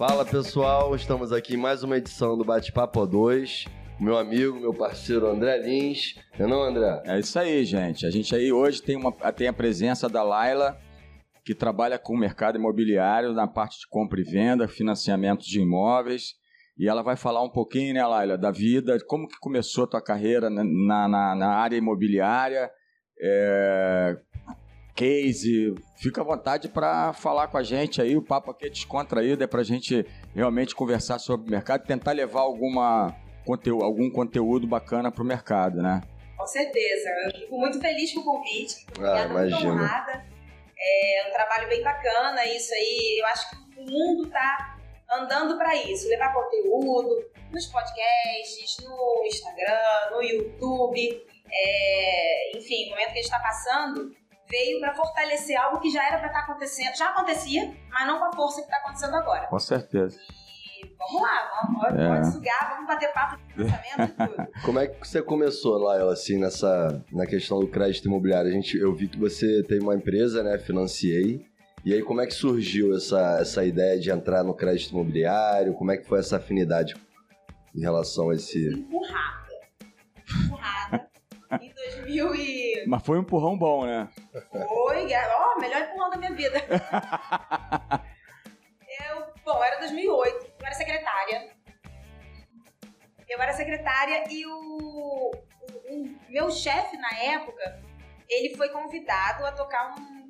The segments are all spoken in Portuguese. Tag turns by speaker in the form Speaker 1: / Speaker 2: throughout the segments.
Speaker 1: Fala pessoal, estamos aqui em mais uma edição do Bate-Papo 2. Meu amigo, meu parceiro André Lins. Não é não, André?
Speaker 2: É isso aí, gente. A gente aí hoje tem, uma, tem a presença da Laila, que trabalha com o mercado imobiliário na parte de compra e venda, financiamento de imóveis. E ela vai falar um pouquinho, né, Laila, da vida, como que começou a tua carreira na, na, na área imobiliária, é, case. Fica à vontade para falar com a gente aí, o papo aqui é descontraído, é para a gente realmente conversar sobre o mercado, tentar levar alguma, conteúdo, algum conteúdo bacana para o mercado, né?
Speaker 3: Com certeza. Eu fico muito feliz com o convite.
Speaker 1: Ah,
Speaker 3: muito honrada. É um trabalho bem bacana, isso aí. Eu acho que o mundo está andando para isso, levar conteúdo nos podcasts, no Instagram, no YouTube. É, enfim, o momento que a gente está passando veio para fortalecer algo que já era para estar tá acontecendo, já acontecia, mas não com a força que está acontecendo agora.
Speaker 2: Com certeza.
Speaker 3: E vamos lá, vamos, é. pode sugar, vamos bater papo de pensamento e tudo.
Speaker 1: Como é que você começou, Laila, assim, nessa, na questão do crédito imobiliário? A gente, eu vi que você tem uma empresa, né, Financiei, e aí, como é que surgiu essa, essa ideia de entrar no crédito imobiliário? Como é que foi essa afinidade em relação a esse.
Speaker 3: Empurrada. 2000 e...
Speaker 2: Mas foi um empurrão bom, né?
Speaker 3: Foi, ó, oh, melhor empurrão da minha vida. eu, bom, era 2008, eu era secretária. Eu era secretária e o, o, o meu chefe na época, ele foi convidado a tocar um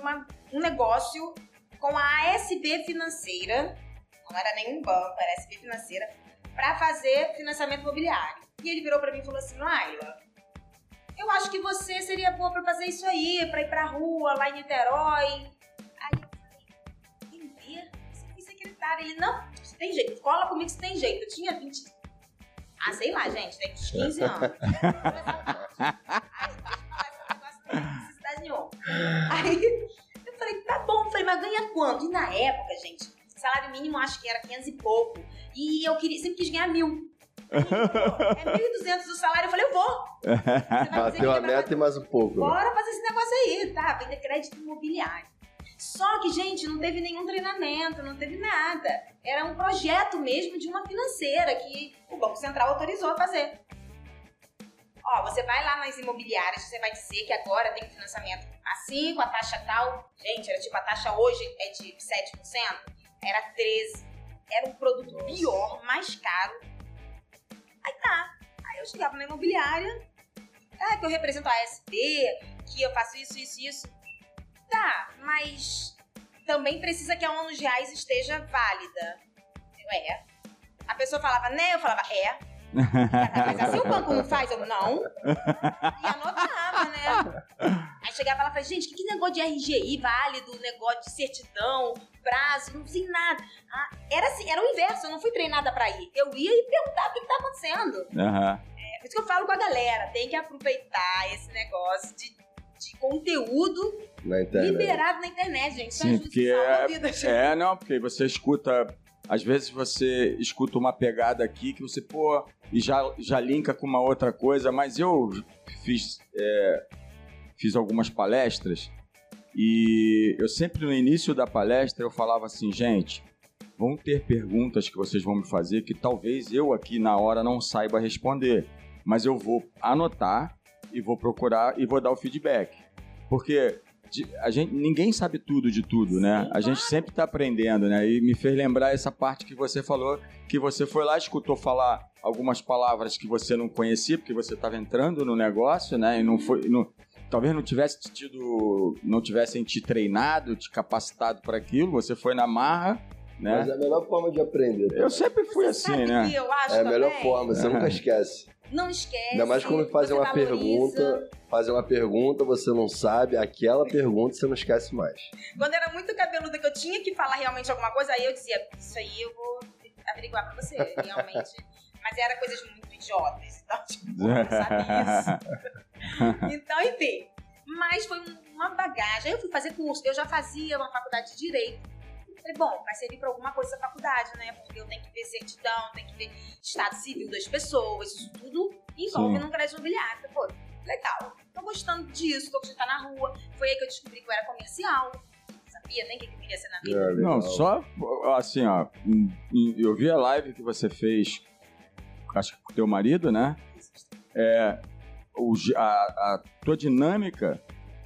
Speaker 3: uma, um negócio com a ASB Financeira, não era nenhum banco, era a ASB Financeira, para fazer financiamento imobiliário. E ele virou para mim e falou assim: Laila, eu acho que você seria boa para fazer isso aí, para ir pra rua, lá em Niterói. Aí eu falei? Você foi secretária. Ele: não, você tem jeito, cola comigo você tem jeito. Eu tinha 20. Ah, sei lá, gente, tem uns 15 anos. Aí eu falei, tá bom, falei, mas ganha quanto? E na época, gente, salário mínimo acho que era 500 e pouco. E eu queria, sempre quis ganhar mil. É 1.200 o salário, eu falei, eu vou.
Speaker 1: Bateu a meta e mais um pouco.
Speaker 3: Bora fazer esse negócio aí, tá? Vender crédito imobiliário. Só que, gente, não teve nenhum treinamento, não teve nada. Era um projeto mesmo de uma financeira que o Banco Central autorizou a fazer. Ó, você vai lá nas imobiliárias, você vai dizer que agora tem financiamento assim, com a taxa tal. Gente, era tipo, a taxa hoje é de 7%, era 13%. Era um produto pior, mais caro. Aí tá. Aí eu chegava na imobiliária, ah, que eu represento a ASB, que eu faço isso, isso, isso. Tá, mas também precisa que a ONU reais esteja válida. Eu, é. A pessoa falava, né? Eu falava, é. Mas assim o banco não faz? Eu, não. E anotava, né? Aí chegava lá e falava, gente, que, que negócio de RGI válido, negócio de certidão, prazo, não sei nada. Ah, era assim, era o inverso, eu não fui treinada pra ir. Eu ia e perguntava o que, que tá acontecendo.
Speaker 2: Uhum.
Speaker 3: É, por isso que eu falo com a galera, tem que aproveitar esse negócio de, de conteúdo
Speaker 1: na
Speaker 3: liberado na internet, gente.
Speaker 2: Sim, porque é, vida, é, não, porque você escuta às vezes você escuta uma pegada aqui que você, pô, e já, já linka com uma outra coisa, mas eu fiz, é, fiz algumas palestras e eu sempre no início da palestra eu falava assim, gente, vão ter perguntas que vocês vão me fazer que talvez eu aqui na hora não saiba responder, mas eu vou anotar e vou procurar e vou dar o feedback. Porque a gente, ninguém sabe tudo de tudo, né? A gente sempre está aprendendo, né? E me fez lembrar essa parte que você falou, que você foi lá, escutou falar algumas palavras que você não conhecia, porque você estava entrando no negócio, né? E não foi. Não, talvez não tivesse tido. não tivessem te treinado, te capacitado para aquilo, você foi na marra. Né?
Speaker 1: Mas é a melhor forma de aprender.
Speaker 2: Também. Eu sempre fui
Speaker 3: você
Speaker 2: assim, né?
Speaker 3: eu acho
Speaker 1: é a melhor forma, você nunca esquece.
Speaker 3: Não esquece.
Speaker 1: Ainda mais quando fazem uma valoriza. pergunta, fazem uma pergunta, você não sabe, aquela pergunta você não esquece mais.
Speaker 3: Quando era muito cabeluda que eu tinha que falar realmente alguma coisa, aí eu dizia, isso aí eu vou averiguar pra você, realmente. Mas era coisas muito idiotas, então, tipo, não sabia isso. então, enfim. Mas foi uma bagagem. Aí eu fui fazer curso, eu já fazia uma faculdade de Direito. Falei, bom, vai servir pra alguma coisa essa faculdade, né? Porque eu tenho que ver certidão, tenho que ver estado civil das pessoas, isso tudo envolve num crédito imobiliário. Pô, legal. Tô gostando disso, tô gostando de estar na rua. Foi aí que eu descobri que eu era comercial. sabia nem o que eu queria ser na vida.
Speaker 1: É.
Speaker 2: Não, só assim, ó. Eu vi a live que você fez, acho que com teu marido, né? É, o a, a tua dinâmica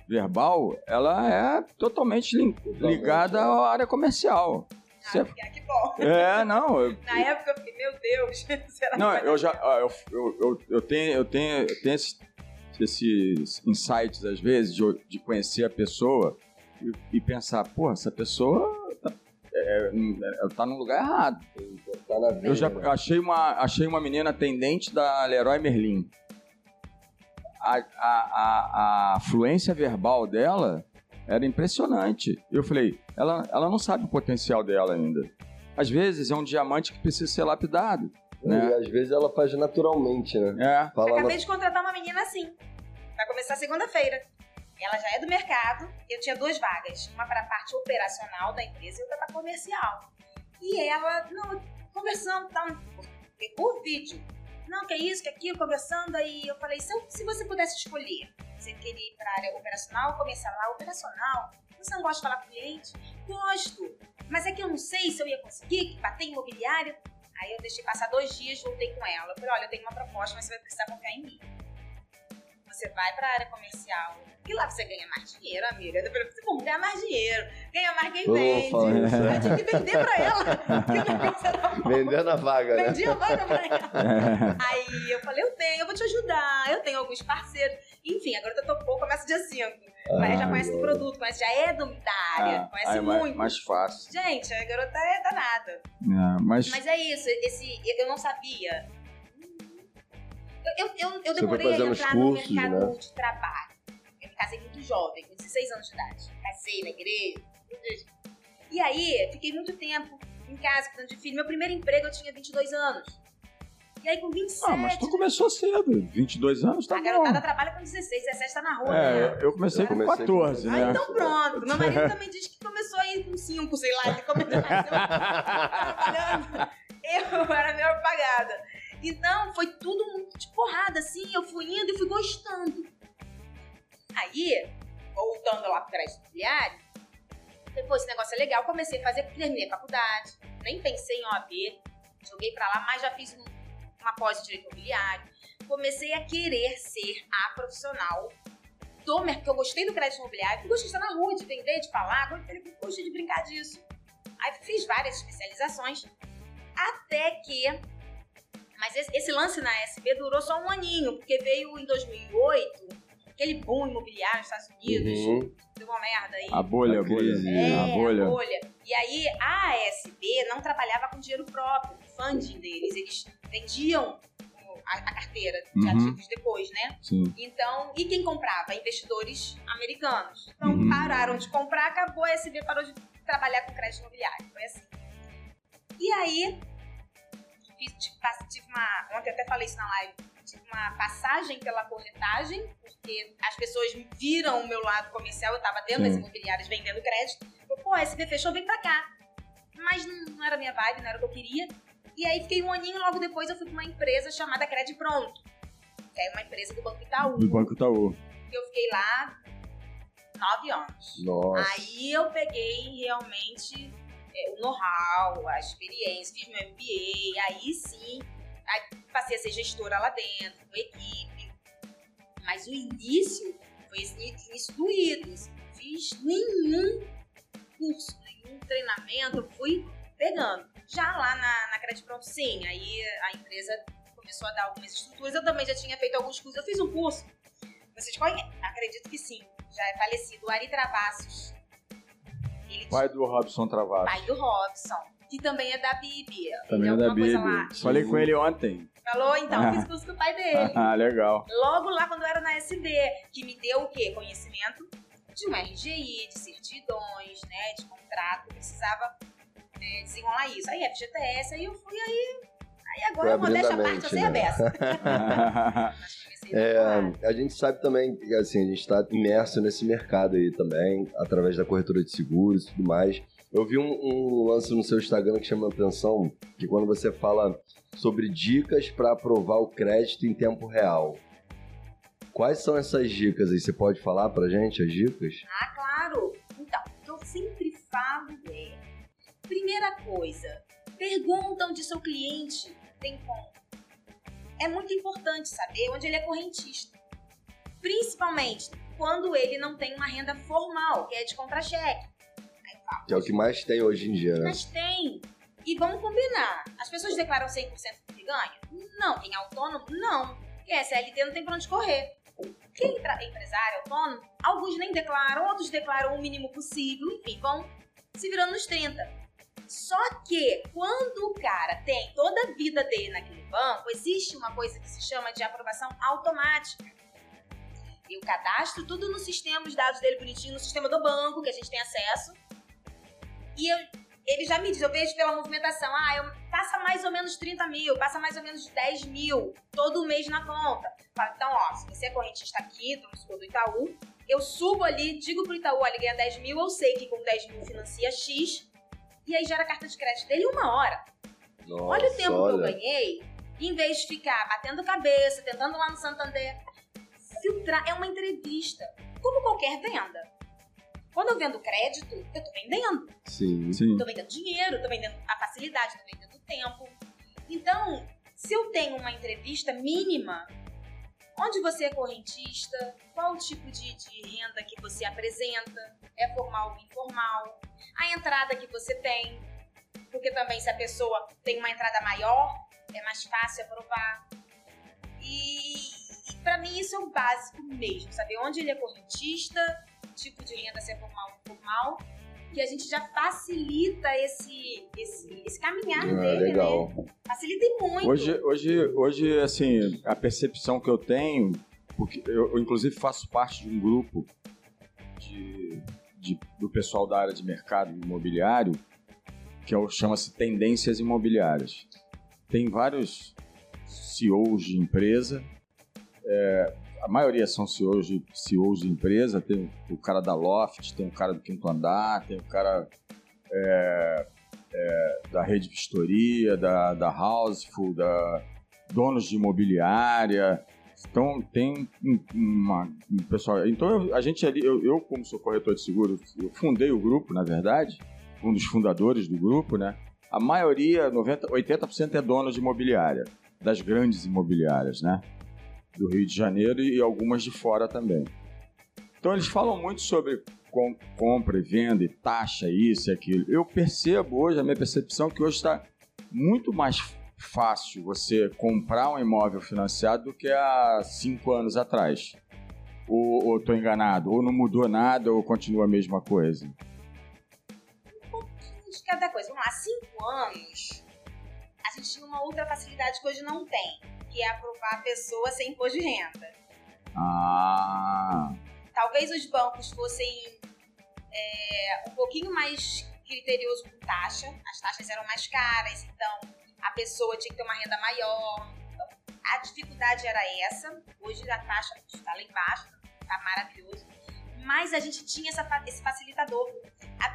Speaker 2: verbal, ela é totalmente ligada à área comercial. Você-
Speaker 3: Ah, que bom.
Speaker 2: É, não, eu,
Speaker 3: Na época eu fiquei, meu Deus, será que
Speaker 2: não,
Speaker 3: vai
Speaker 2: eu já, eu, eu, eu, eu tenho, eu tenho, eu tenho esses, esses insights às vezes de, de conhecer a pessoa e, e pensar, pô, essa pessoa tá, é, é, tá no lugar errado. Eu já
Speaker 1: né?
Speaker 2: achei uma, achei uma menina atendente da Leroy Merlin. A, a, a, a fluência verbal dela era impressionante. Eu falei, ela, ela não sabe o potencial dela ainda. Às vezes é um diamante que precisa ser lapidado. Né?
Speaker 1: E às vezes ela faz naturalmente, né?
Speaker 2: É,
Speaker 1: Fala
Speaker 3: Acabei de contratar uma menina assim. Vai começar segunda-feira. Ela já é do mercado. Eu tinha duas vagas. Uma para a parte operacional da empresa e outra para comercial. E ela, não, conversando, tal, por, por vídeo. Não, que é isso, que é aquilo, conversando. Aí eu falei, se, eu- se você pudesse escolher, você queria ir para a área operacional, comercial lá, operacional. Você não gosta de falar com o cliente? Gosto. Mas é que eu não sei se eu ia conseguir bater em imobiliário. Aí eu deixei passar dois dias, voltei com ela. Eu falei, olha, eu tenho uma proposta, mas você vai precisar confiar em mim. Você vai para a área comercial. E lá você ganha mais dinheiro, amiga. Eu falei, vamos ganhar mais dinheiro. Ganha mais quem vende. Eu tinha que vender pra ela.
Speaker 1: Vendendo a vaga, né?
Speaker 3: Vendi a vaga pra ela. Aí eu falei, eu tenho, eu vou te ajudar. Eu tenho alguns parceiros. Enfim, agora eu tô pouco, começa dia 5. Mas já
Speaker 1: Ah,
Speaker 3: conhece o produto, conhece, já é do, da área,
Speaker 2: Ah,
Speaker 3: conhece
Speaker 2: é mais,
Speaker 3: muito.
Speaker 2: mais fácil.
Speaker 3: Gente, a garota é danada.
Speaker 2: É, mas,
Speaker 3: Mas é isso, esse, eu não sabia. Eu, eu, eu, demorei a entrar
Speaker 1: cursos,
Speaker 3: no mercado
Speaker 1: né?
Speaker 3: de trabalho. Eu me casei muito jovem, com 16 anos de idade. Casei na igreja. E aí, fiquei muito tempo em casa, cuidando de filho. Meu primeiro emprego eu tinha 22 anos. E aí, com 27,
Speaker 2: ah, mas tu começou cedo, 22 anos, tá
Speaker 3: a
Speaker 2: bom.
Speaker 3: garotada trabalha com 16, 17 tá na rua, né?
Speaker 2: É, eu comecei
Speaker 1: Eu
Speaker 2: com
Speaker 1: comecei com
Speaker 2: 14,
Speaker 3: Ah,
Speaker 2: né?
Speaker 3: então pronto. Meu marido também diz que começou aí com 5, sei lá, que começou trabalhando. Eu era meio apagada. Então, foi tudo muito de porrada, assim. Eu fui indo e fui gostando. Aí, voltando lá pro crédito imobiliário, depois esse negócio é legal, comecei a fazer, terminei a faculdade, nem pensei em OAB, joguei pra lá, mas já fiz um- uma pós em direito imobiliário. Comecei a querer ser a profissional do mercado, porque eu gostei do crédito imobiliário, eu gostei de estar na rua, de vender, de falar, gostei, gostei de brincar disso. Aí fiz várias especializações, até que. Mas esse, esse lance na SB durou só um aninho, porque veio em 2008 aquele boom imobiliário nos Estados Unidos,
Speaker 1: Uhum.
Speaker 3: deu uma merda aí.
Speaker 2: A bolha,
Speaker 1: A
Speaker 2: bolha.
Speaker 3: É,
Speaker 2: a bolha.
Speaker 3: a bolha. E aí a ASB não trabalhava com dinheiro próprio, o funding deles. Eles vendiam a, carteira de
Speaker 2: Uhum.
Speaker 3: ativos depois, né?
Speaker 2: Sim.
Speaker 3: Então, e quem comprava? Investidores americanos. Então
Speaker 2: Uhum.
Speaker 3: pararam de comprar, acabou a SB parou de trabalhar com crédito imobiliário. Foi assim. E aí, tive, uma. Ontem até falei isso na live. Tive uma passagem pela corretagem, porque as pessoas viram o meu lado comercial, eu estava dentro
Speaker 2: Sim.
Speaker 3: das imobiliárias vendendo crédito. Eu, pô, a SB fechou, vem pra cá. Mas não, não era minha vibe, não era o que eu queria. E aí fiquei um aninho, logo depois eu fui pra uma empresa chamada Cred Pronto. Que é uma empresa do Banco Itaú.
Speaker 2: Do Banco Itaú.
Speaker 3: eu fiquei lá nove anos.
Speaker 1: Nossa.
Speaker 3: Aí eu peguei realmente é, o know-how, a experiência, fiz meu MBA, aí sim, aí passei a ser gestora lá dentro, com equipe. Mas o início foi esse início doído. Não fiz nenhum curso, nenhum treinamento, eu fui pegando. Já lá na, na Credit Pronto, sim, aí a empresa começou a dar algumas estruturas. Eu também já tinha feito alguns cursos. Eu fiz um curso vocês conhecem? Acredito que sim. Já é falecido. O Ari Travassos. Ele
Speaker 2: Pai do Robson Travado.
Speaker 3: pai do Robson. Que também é da Bibi.
Speaker 2: Também é da
Speaker 3: lá.
Speaker 2: Falei com ele ontem.
Speaker 3: Falou? Então,
Speaker 2: Ah.
Speaker 3: fiz curso com o pai dele.
Speaker 2: Ah, legal.
Speaker 3: Logo lá quando eu era na SB, que me deu o quê? Conhecimento de um RGI, de certidões, né? De contrato. Eu precisava né, desenrolar isso. Aí FGTS, aí eu fui aí. Aí agora, eu modéstia
Speaker 1: a
Speaker 3: parte, eu sei a
Speaker 1: né?
Speaker 3: beça.
Speaker 1: É, a gente sabe também que assim, a gente está imerso nesse mercado aí também, através da corretora de seguros e tudo mais. Eu vi um, um lance no seu Instagram que chama a atenção, que quando você fala sobre dicas para aprovar o crédito em tempo real. Quais são essas dicas aí? Você pode falar pra gente as dicas?
Speaker 3: Ah, claro. Então, o que eu sempre falo é: primeira coisa, pergunta onde seu cliente tem conta. É muito importante saber onde ele é correntista. Principalmente quando ele não tem uma renda formal, que é de contra-cheque.
Speaker 1: Que é o que mais tem hoje em dia, né?
Speaker 3: Mas tem. E vamos combinar. As pessoas declaram 100% do que ganha? Não. Quem é autônomo? Não. Quem é CLT não tem pra onde correr. Quem é empresário, autônomo, alguns nem declaram, outros declaram o mínimo possível, enfim, vão se virando nos 30. Só que quando o cara tem toda a vida dele naquele banco, existe uma coisa que se chama de aprovação automática. Eu cadastro tudo no sistema, os dados dele bonitinho, no sistema do banco, que a gente tem acesso. E eu, ele já me diz, eu vejo pela movimentação, ah, eu, passa mais ou menos 30 mil, passa mais ou menos 10 mil todo mês na conta. Então, ó, se você é correntista aqui, do Itaú, eu subo ali, digo pro Itaú, olha, ganha 10 mil, eu sei que com 10 mil financia X, e aí gera a carta de crédito dele em uma hora.
Speaker 1: Nossa,
Speaker 3: olha o tempo
Speaker 1: olha.
Speaker 3: que eu ganhei, em vez de ficar batendo cabeça, tentando lá no Santander, filtrar, é uma entrevista, como qualquer venda. Quando eu vendo crédito, eu tô vendendo.
Speaker 1: Sim.
Speaker 2: Sim.
Speaker 3: Tô vendendo dinheiro, tô vendendo a facilidade, tô vendendo tempo. Então, se eu tenho uma entrevista mínima, onde você é correntista, qual o tipo de, de renda que você apresenta, é formal ou informal, a entrada que você tem, porque também se a pessoa tem uma entrada maior, é mais fácil aprovar. E, e para mim isso é o básico mesmo, saber onde ele é correntista, tipo de renda se é formal ou informal, que a gente já facilita esse, esse, esse caminhar
Speaker 1: Ah,
Speaker 3: dele,
Speaker 1: legal.
Speaker 3: né? Facilita e muito.
Speaker 2: Hoje, hoje, hoje, assim, a percepção que eu tenho, porque eu, eu, inclusive faço parte de um grupo de, de- do pessoal da área de mercado imobiliário, que é chama-se Tendências Imobiliárias. Tem vários CEOs de empresa, é, a maioria são CEOs de, CEOs de empresa, tem o cara da Loft, tem o cara do Quinto Andar, tem o cara é, é, da Rede Vistoria, da, da Houseful, da donos de imobiliária. Então tem um, uma, um pessoal. Então eu- a gente ali, eu, eu, como sou corretor de seguro, eu fundei o grupo, na verdade, um dos fundadores do grupo, né? A maioria, 90, 80% é dono de imobiliária, das grandes imobiliárias, né? Do Rio de Janeiro e algumas de fora também. Então eles falam muito sobre com- compra e venda e taxa, isso e aquilo. Eu percebo hoje, a minha percepção, é que hoje está muito mais fácil você comprar um imóvel financiado do que há cinco anos atrás. Ou, ou tô enganado, ou não mudou nada, ou continua a mesma coisa.
Speaker 3: de cada coisa. Vamos lá, cinco anos, a gente tinha uma outra facilidade que hoje não tem, que é aprovar a pessoa sem imposto de renda.
Speaker 2: Ah,
Speaker 3: Talvez os bancos fossem é, um pouquinho mais criterioso com taxa, as taxas eram mais caras, então a pessoa tinha que ter uma renda maior. Então, a dificuldade era essa. Hoje a taxa está lá embaixo, tá maravilhoso. Mas a gente tinha essa esse facilitador.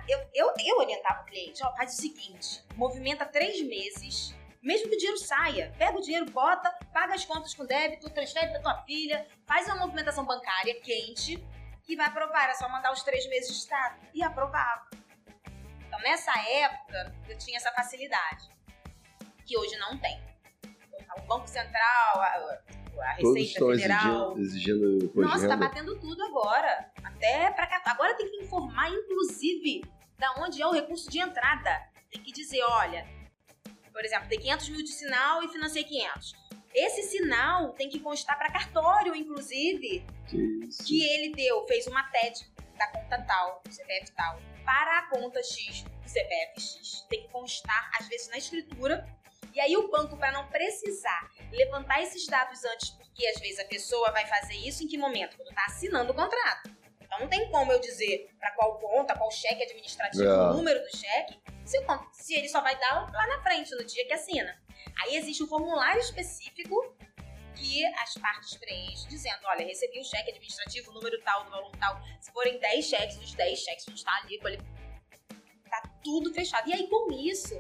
Speaker 3: Eu, eu, eu orientava o cliente, ó, faz o seguinte, movimenta três meses, mesmo que o dinheiro saia, pega o dinheiro, bota, paga as contas com débito, transfere para tua filha, faz uma movimentação bancária quente e vai aprovar. Era só mandar os três meses de estado. E aprovava. Então, nessa época, eu tinha essa facilidade, que hoje não tem. O Banco Central, a, a
Speaker 1: Todos
Speaker 3: Receita
Speaker 1: estão
Speaker 3: Federal.
Speaker 1: exigindo, exigindo
Speaker 3: Nossa, tá batendo tudo agora. Até pra cá. Agora tem que informar, inclusive, da onde é o recurso de entrada. Tem que dizer, olha, por exemplo, tem 500 mil de sinal e financei 500. Esse sinal tem que constar para cartório, inclusive,
Speaker 1: Que
Speaker 3: que ele deu, fez uma TED da conta tal, do CPF tal, para a conta X do CPF X. Tem que constar, às vezes, na escritura. E aí o banco, para não precisar levantar esses dados antes, porque às vezes a pessoa vai fazer isso em que momento? Quando está assinando o contrato. Então não tem como eu dizer para qual conta, qual cheque administrativo,
Speaker 1: É.
Speaker 3: o número do cheque, se, se ele só vai dar lá na frente, no dia que assina. Aí existe um formulário específico que as partes preenchem, dizendo, olha, recebi o cheque administrativo, número tal, do valor tal. Se forem 10 cheques, os 10 cheques vão estar ali, com ele. Tá tudo fechado. E aí, com isso,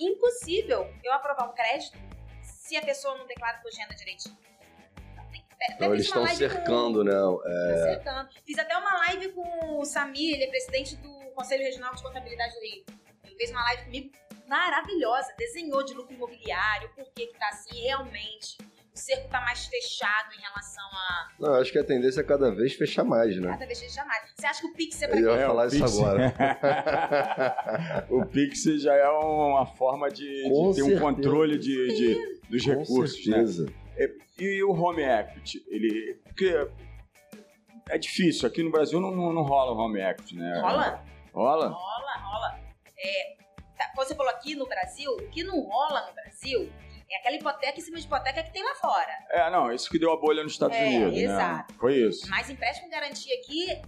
Speaker 3: impossível eu aprovar um crédito se a pessoa não declara renda direitinho. Então
Speaker 1: eles estão cercando,
Speaker 3: com...
Speaker 1: né?
Speaker 3: É... cercando. Fiz até uma live com o Samir, ele é presidente do Conselho Regional de Contabilidade do Rio. Ele fez uma live comigo maravilhosa, desenhou de lucro imobiliário, por que que tá assim, realmente o cerco está mais fechado em relação a.
Speaker 1: Não, eu acho que a tendência é cada vez fechar mais, né?
Speaker 3: Cada vez fechar mais. Você acha que o Pix é pra
Speaker 1: Eu ia
Speaker 3: quê?
Speaker 1: falar isso
Speaker 2: Pix.
Speaker 1: agora.
Speaker 2: o Pix já é uma forma de, de ter um controle de, de- dos
Speaker 1: Com
Speaker 2: recursos, né?
Speaker 1: certeza.
Speaker 2: E o home equity, ele. Porque é difícil, aqui no Brasil não, não, não rola o home equity, né?
Speaker 3: Rola?
Speaker 2: Rola?
Speaker 3: Rola, rola. É, tá, você falou aqui no Brasil, o que não rola no Brasil é aquela hipoteca em cima de hipoteca que tem lá fora.
Speaker 2: É, não, isso que deu a bolha nos Estados
Speaker 3: É,
Speaker 2: Unidos,
Speaker 3: exato.
Speaker 2: né? Foi isso.
Speaker 3: Mas empréstimo garantia aqui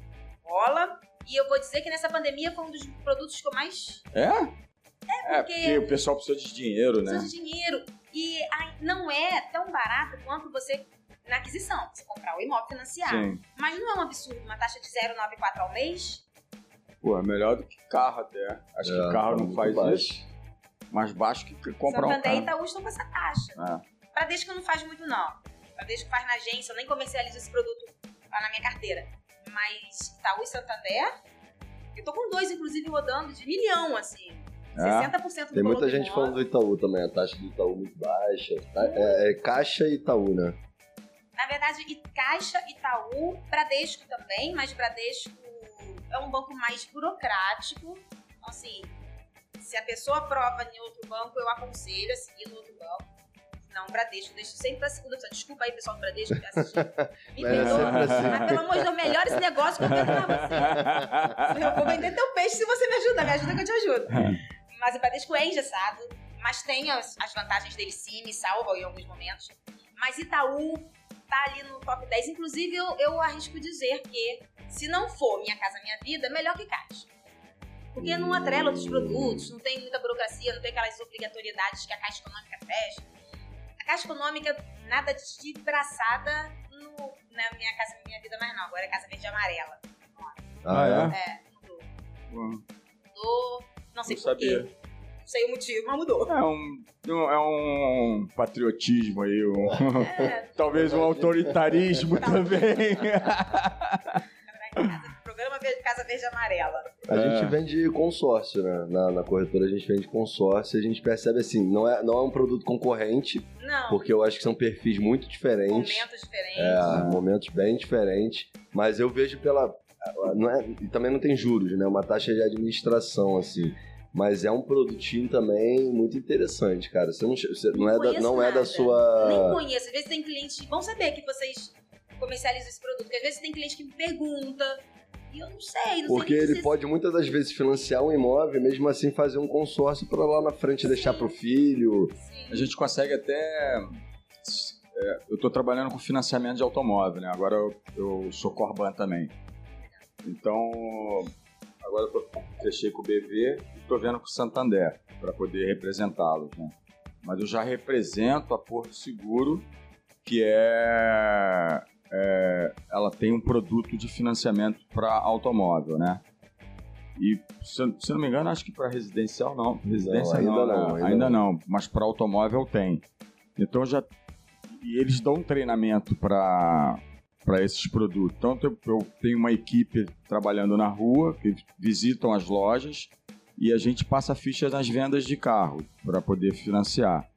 Speaker 3: rola. E eu vou dizer que nessa pandemia foi um dos produtos que eu mais
Speaker 2: É? É,
Speaker 3: porque-
Speaker 2: porque o pessoal precisa de dinheiro, né?
Speaker 3: preciso de dinheiro. E ai, não é tão barato quanto você na aquisição, você comprar o imóvel financiado.
Speaker 2: Sim.
Speaker 3: Mas não é um absurdo uma taxa de 0,94 ao mês?
Speaker 2: Pô, é melhor do que carro até. Acho
Speaker 1: É,
Speaker 2: que carro
Speaker 1: tá
Speaker 2: não faz
Speaker 1: baixo.
Speaker 2: isso. Mais baixo que comprar um
Speaker 3: Santander e
Speaker 2: carro.
Speaker 3: Itaú estão com essa taxa.
Speaker 2: É.
Speaker 3: Bradesco não faz muito, não. Bradesco faz na agência, eu nem comercializo esse produto lá na minha carteira. Mas Itaú e Santander, eu tô com dois, inclusive, rodando de milhão, assim.
Speaker 2: É?
Speaker 3: 60% do
Speaker 1: Tem muita gente falando do Itaú também, a taxa do Itaú muito baixa. Tá? É, é Caixa e Itaú, né?
Speaker 3: Na verdade, e Caixa, Itaú, Bradesco também, mas Bradesco é um banco mais burocrático. Então, assim, se a pessoa aprova em outro banco, eu aconselho a seguir no outro banco. Não, Bradesco, deixo sempre pra segunda opção. Desculpa aí, pessoal do Bradesco, que tá assistindo. Me
Speaker 1: É,
Speaker 3: perdoa.
Speaker 1: assim.
Speaker 3: Mas pelo amor de Deus, melhor esse negócio que eu quero pra você. Eu vou vender teu peixe se você me ajuda. Me ajuda que eu te ajudo. Mas o Bradesco é engessado, mas tem as, as vantagens dele sim, me salva em alguns momentos. Mas Itaú tá ali no top 10. Inclusive, eu, eu arrisco dizer que, se não for Minha Casa Minha Vida, melhor que Caixa. Porque não atrela outros produtos, não tem muita burocracia, não tem aquelas obrigatoriedades que a Caixa Econômica fecha. A Caixa Econômica, nada de braçada no, na Minha Casa Minha Vida mais não. Agora é Casa Verde e Amarela.
Speaker 1: Ah, é?
Speaker 3: É, mudou.
Speaker 2: Bom,
Speaker 3: Mudou. Não sei
Speaker 2: Não
Speaker 3: por quê.
Speaker 2: sabia.
Speaker 3: Não sei o motivo, mas mudou.
Speaker 2: É um, é um patriotismo aí, um-
Speaker 3: É,
Speaker 2: talvez um autoritarismo também.
Speaker 3: Verde- e Amarela.
Speaker 1: A
Speaker 2: É.
Speaker 1: gente vende consórcio, né? Na, na corretora a gente vende consórcio e a gente percebe assim, não é, não é um produto concorrente,
Speaker 3: Não,
Speaker 1: porque eu acho que são perfis muito diferentes.
Speaker 3: momentos diferentes.
Speaker 1: É, momentos bem diferentes. Mas eu vejo pela. Não é, e também não tem juros, né? Uma taxa de administração, assim. Mas é um produtinho também muito interessante, cara. Você não, você não,
Speaker 3: Não
Speaker 1: é, da, não é da sua.
Speaker 3: Nem conheço. Às vezes tem cliente. Vão saber que vocês comercializam esse produto. Porque às vezes tem cliente que me pergunta. E eu não sei, não
Speaker 1: Porque
Speaker 3: sei
Speaker 1: ele pode muitas das vezes financiar um imóvel, mesmo assim fazer um consórcio para lá na frente deixar
Speaker 3: Sim.
Speaker 1: pro filho.
Speaker 2: A gente consegue até. é, eu estou trabalhando com financiamento de automóvel, né? Agora eu, eu sou Corban também. Então, agora eu tô- fechei com o BV e estou vendo com o Santander para poder representá-los, né? Mas eu já represento a Porto Seguro, que é, é, ela tem um produto de financiamento para automóvel, né? E se, se não me engano, acho que para residencial não. Residencial
Speaker 1: ainda
Speaker 2: não,
Speaker 1: não,
Speaker 2: né?
Speaker 1: ainda
Speaker 2: ainda não. Mas para automóvel tem. Então já e eles dão um treinamento para para esses produtos. Então eu, eu tenho uma equipe trabalhando na rua que visitam as lojas e a gente passa fichas nas vendas de carro para poder financiar.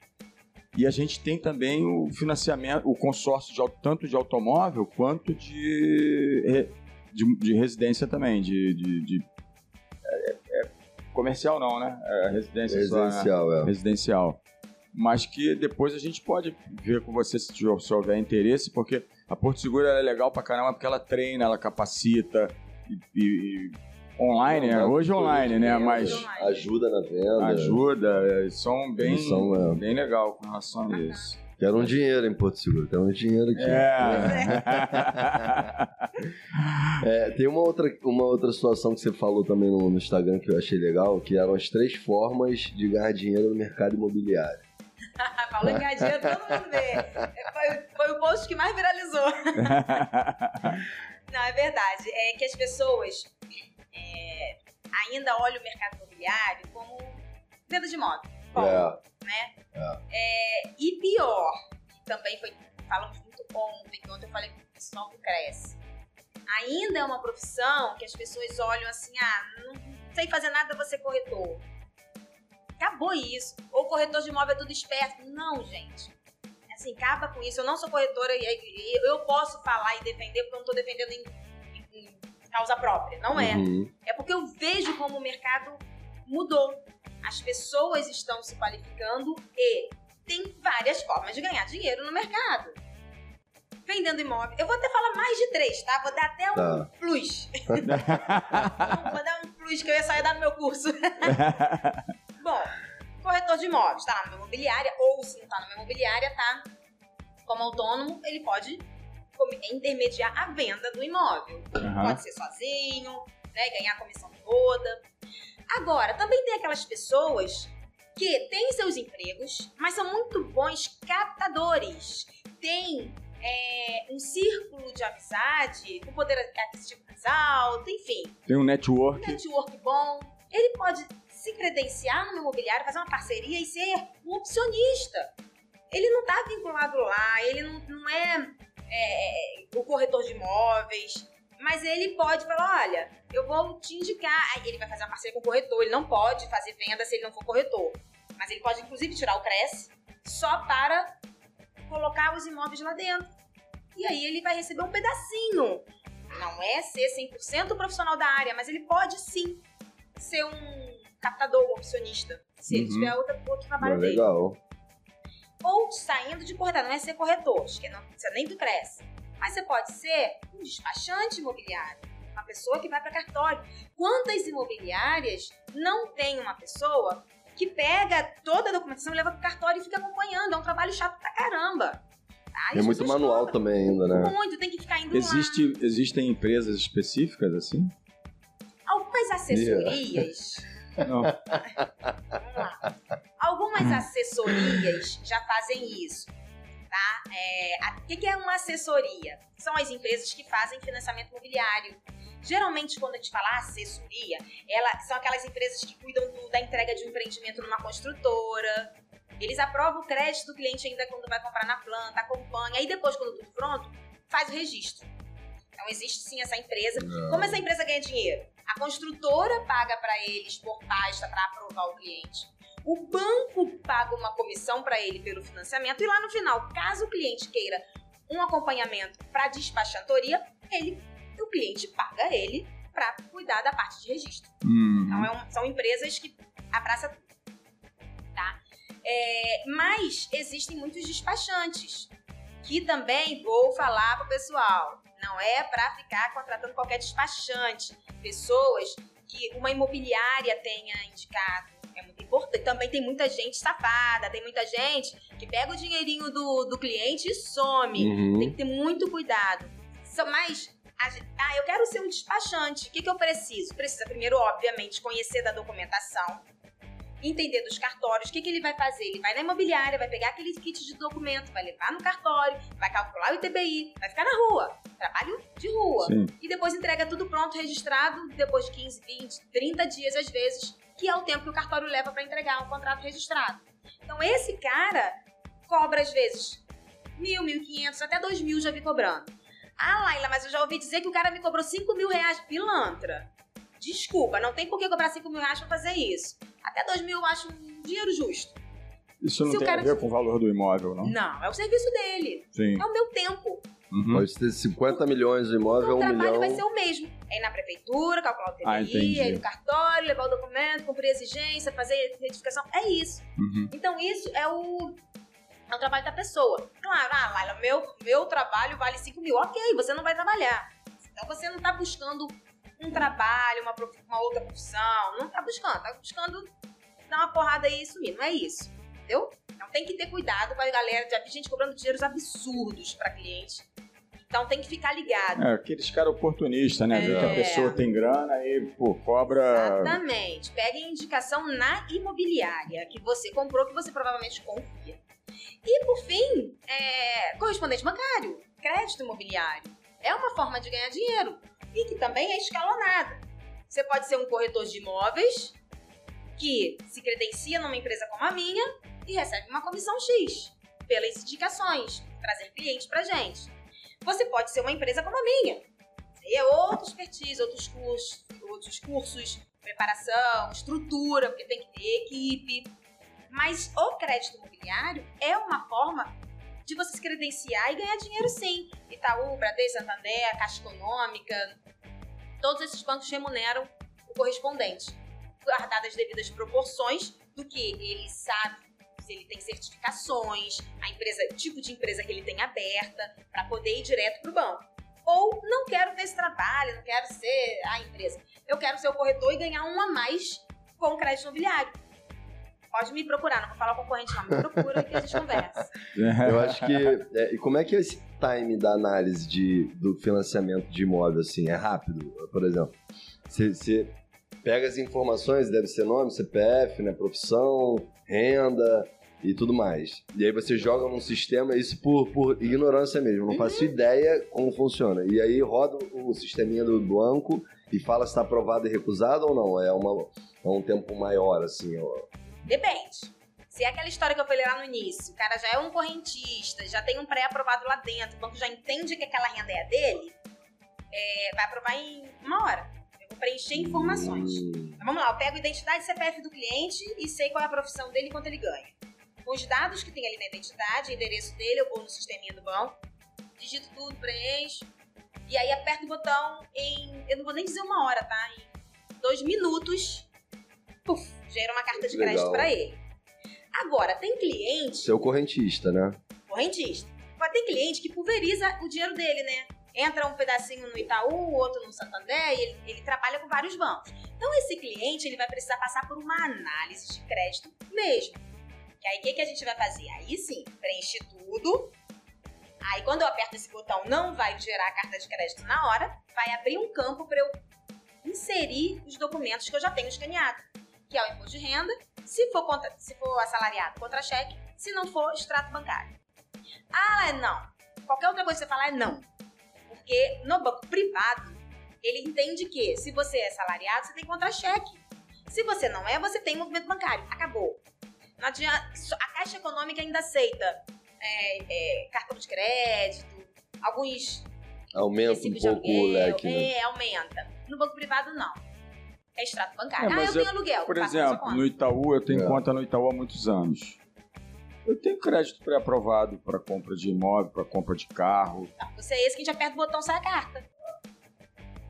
Speaker 2: E a gente tem também o financiamento, o consórcio de, tanto de automóvel quanto de, de, de residência também, de, de, de- é- é comercial não, né? É residência só, né?
Speaker 1: Residencial, é.
Speaker 2: residencial. Mas que depois a gente pode ver com você se, tiver- se houver interesse, porque a Porto Seguro é legal pra caramba, porque ela treina, ela capacita e- e online, né?
Speaker 1: Não,
Speaker 2: Hoje
Speaker 1: não,
Speaker 2: online, né?
Speaker 3: hoje
Speaker 2: Mas
Speaker 3: online.
Speaker 1: Ajuda na venda.
Speaker 2: ajuda, é, são bem,
Speaker 1: são, é.
Speaker 2: bem legal com relação a isso.
Speaker 1: Quero um dinheiro em Porto Seguro, quero um dinheiro aqui.
Speaker 2: É.
Speaker 1: É, tem uma outra, uma outra situação que você falou também no, no Instagram que eu achei legal, que eram as três formas de ganhar dinheiro no mercado imobiliário.
Speaker 3: Falou em ganhar dinheiro, todo mundo vê. Foi, foi o post que mais viralizou. Não, é verdade. É que as pessoas é, ainda olham o mercado imobiliário como venda de imóvel. Bom,
Speaker 1: É,
Speaker 3: É, e pior, que também foi, falamos muito ontem, que ontem eu falei com o pessoal do Cresce. Ainda é uma profissão que as pessoas olham assim, ah, não sei fazer nada, ser corretor. Acabou isso. Ou corretor de imóvel é tudo esperto. Não, gente. Assim, acaba com isso. Eu não sou corretora e eu posso falar e defender porque eu não estou defendendo em, causa própria. Não é. Uhum. É porque eu vejo como o mercado mudou. As pessoas estão se qualificando e tem várias formas de ganhar dinheiro no mercado. Vendendo imóvel. Eu vou até falar mais de três, tá? Vou dar até um tá. plus. vou dar um plus que eu ia só ia dar no meu curso. Bom, corretor de imóveis, tá na imobiliária, ou se não tá na imobiliária, tá como autônomo, ele pode intermediar a venda do imóvel. Uhum. Pode ser sozinho, né? Ganhar a comissão toda. Agora, também tem aquelas pessoas que têm seus empregos, mas são muito bons captadores. Tem é, um círculo de amizade, com poder aquisitivo mais alto, enfim.
Speaker 2: Tem um network.
Speaker 3: Um network bom. Ele pode se credenciar no imobiliário, fazer uma parceria e ser um opcionista. Ele não está vinculado lá, ele não, não é, é o corretor de imóveis, mas ele pode falar: olha, eu vou te indicar. Ele vai fazer uma parceria com o corretor, ele não pode fazer venda se ele não for corretor. Mas ele pode, inclusive, tirar o Cresce só para colocar os imóveis lá dentro. E aí ele vai receber um pedacinho. Não é ser 100% profissional da área, mas ele pode sim ser um captador, um opcionista. Se uhum. ele tiver outro, outro trabalho
Speaker 1: dele. Legal.
Speaker 3: Ou saindo de corretor, não é ser corretor, que não precisa nem do Cresce. Mas você pode ser um despachante imobiliário, uma pessoa que vai para cartório. Quantas imobiliárias não tem uma pessoa que pega toda a documentação e leva pro cartório e fica acompanhando? É um trabalho chato pra caramba.
Speaker 1: Tá? É muito manual também ainda, né?
Speaker 3: Muito, tem que ficar indo
Speaker 2: Existe,
Speaker 3: lá.
Speaker 2: Existem empresas específicas assim?
Speaker 3: Algumas assessorias. Não. Vamos lá. Algumas assessorias já fazem isso tá? É, o que, é uma assessoria? São as empresas que fazem financiamento imobiliário. Geralmente, quando a gente fala assessoria, ela, são aquelas empresas que cuidam do, da entrega de um empreendimento numa construtora. Eles aprovam o crédito do cliente ainda quando vai comprar na planta, acompanha. E depois, quando tudo pronto, faz o registro. Então, existe sim essa empresa. Não. Como essa empresa ganha dinheiro? A construtora paga para eles por pasta para aprovar o cliente. O banco paga uma comissão para ele pelo financiamento e lá no final, caso o cliente queira um acompanhamento para despachantoria, ele, o cliente paga ele para cuidar da parte de registro. Uhum. Então é um, são empresas que abraça tá? É, mas existem muitos despachantes que também vou falar pro pessoal. Não é para ficar contratando qualquer despachante. Pessoas que uma imobiliária tenha indicado importante. Também tem muita gente safada, tem muita gente que pega o dinheirinho do, do cliente e some. Uhum. Tem que ter muito cuidado. Mas, ah, eu quero ser um despachante. O que, que eu preciso? Precisa primeiro, obviamente, conhecer da documentação, entender dos cartórios, o que, que ele vai fazer? Ele vai na imobiliária, vai pegar aquele kit de documento, vai levar no cartório, vai calcular o ITBI, vai ficar na rua. Trabalho de rua. Sim. E depois entrega tudo pronto, registrado, depois de 15, 20, 30 dias às vezes, que é o tempo que o cartório leva para entregar um contrato registrado. Então, esse cara cobra, às vezes, mil, mil quinhentos, até dois mil já vi cobrando. Ah, Laila, mas eu já ouvi dizer que o cara me cobrou cinco mil reais pilantra. Desculpa, não tem por que cobrar cinco mil reais pra fazer isso. Até dois mil eu acho um dinheiro justo.
Speaker 2: Isso não Se tem a ver com o valor do imóvel, não?
Speaker 3: Não, é o serviço dele. Sim. É o meu tempo.
Speaker 1: Uhum. Pode ter 50 milhões de imóvel, então, um milhão... O trabalho
Speaker 3: vai ser o mesmo. É ir na prefeitura, calcular o TBI, ah, ir no cartório, levar o documento, cumprir a exigência, fazer a identificação. É isso. Uhum. Então isso é o, é o trabalho da pessoa. Claro, ah, Laila, meu, meu trabalho vale 5 mil. Ok, você não vai trabalhar. Então você não está buscando um trabalho, uma, uma outra profissão. Não está buscando. Está buscando dar uma porrada aí e sumir. Não é isso. Entendeu? Então tem que ter cuidado com a galera. Já vi gente cobrando dinheiros absurdos para cliente então tem que ficar ligado.
Speaker 2: É, aqueles caras oportunistas, né? É. que a pessoa tem grana e, pô, cobra.
Speaker 3: Exatamente. Pegue indicação na imobiliária que você comprou, que você provavelmente confia. E por fim, é, correspondente bancário, crédito imobiliário. É uma forma de ganhar dinheiro e que também é escalonada. Você pode ser um corretor de imóveis que se credencia numa empresa como a minha e recebe uma comissão X pelas indicações, trazendo clientes pra gente. Você pode ser uma empresa como a minha. E outro expertise, outros cursos, outros cursos, preparação, estrutura, porque tem que ter equipe. Mas o crédito imobiliário é uma forma de você se credenciar e ganhar dinheiro sim. Itaú, Bradesco, Santander, Caixa Econômica, todos esses bancos remuneram o correspondente, guardadas as devidas proporções do que ele sabe ele tem certificações, a empresa, tipo de empresa que ele tem aberta, para poder ir direto para o banco. Ou não quero ter esse trabalho, não quero ser a empresa. Eu quero ser o corretor e ganhar um a mais com o crédito imobiliário. Pode me procurar, não vou falar concorrente não, me procura que a gente conversa.
Speaker 1: Eu acho que. É, e como é que é esse time da análise de, do financiamento de imóvel, assim? É rápido, por exemplo? Você pega as informações, deve ser nome, CPF, né, profissão, renda e tudo mais. E aí você joga num sistema, isso por, por ignorância mesmo, não faço uhum. ideia como funciona. E aí roda o sisteminha do banco e fala se está aprovado e recusado ou não. É, uma, é um tempo maior, assim. Ó.
Speaker 3: Depende. Se é aquela história que eu falei lá no início, o cara já é um correntista, já tem um pré-aprovado lá dentro, o banco já entende que aquela renda é dele, é, vai aprovar em uma hora preencher informações. Hum. Então, vamos lá, eu pego a identidade CPF do cliente e sei qual é a profissão dele e quanto ele ganha. Com os dados que tem ali na identidade, endereço dele, eu vou no sisteminha do banco, digito tudo, preencho, e aí aperto o botão em. Eu não vou nem dizer uma hora, tá? Em dois minutos, puf, gera uma carta de crédito para ele. Agora, tem cliente.
Speaker 1: Seu correntista, né?
Speaker 3: Correntista. Agora, tem cliente que pulveriza o dinheiro dele, né? Entra um pedacinho no Itaú, outro no Santander, e ele, ele, trabalha com vários bancos. Então, esse cliente ele vai precisar passar por uma análise de crédito mesmo. Que aí, o que, que a gente vai fazer? Aí sim, preenche tudo. Aí, quando eu aperto esse botão, não vai gerar a carta de crédito na hora, vai abrir um campo para eu inserir os documentos que eu já tenho escaneado, que é o imposto de renda, se for, contra, se for assalariado, contra-cheque, se não for, extrato bancário. Ah, é não. Qualquer outra coisa que você falar é não. Porque no banco privado, ele entende que se você é salariado, você tem contra-cheque. Se você não é, você tem movimento bancário. Acabou. Não adianta, a Caixa Econômica ainda aceita é, é, cartão de crédito, alguns.
Speaker 1: Aumenta um pouco aluguel, o leque.
Speaker 3: Né? É, aumenta. No banco privado, não. É extrato bancário. É, ah, eu tenho aluguel.
Speaker 2: Por exemplo, no Itaú, eu tenho é. conta no Itaú há muitos anos. Eu tenho crédito pré-aprovado para compra de imóvel, para compra de carro.
Speaker 3: Não, você é esse que a gente aperta o botão sai a carta.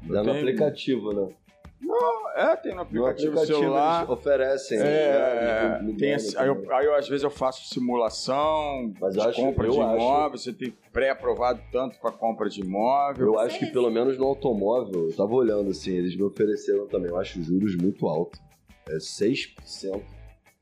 Speaker 1: Dá no aplicativo, né?
Speaker 2: Não, é, tem no aplicativo, no aplicativo celular.
Speaker 1: oferecem.
Speaker 2: É, é, é tem, aí, eu, aí eu, às vezes eu faço simulação Mas de acho, compra de imóvel, acho... você tem pré-aprovado tanto para compra de imóvel.
Speaker 1: Eu acho que pelo menos no automóvel, eu tava olhando assim, eles me ofereceram também, eu acho juros muito altos. É 6%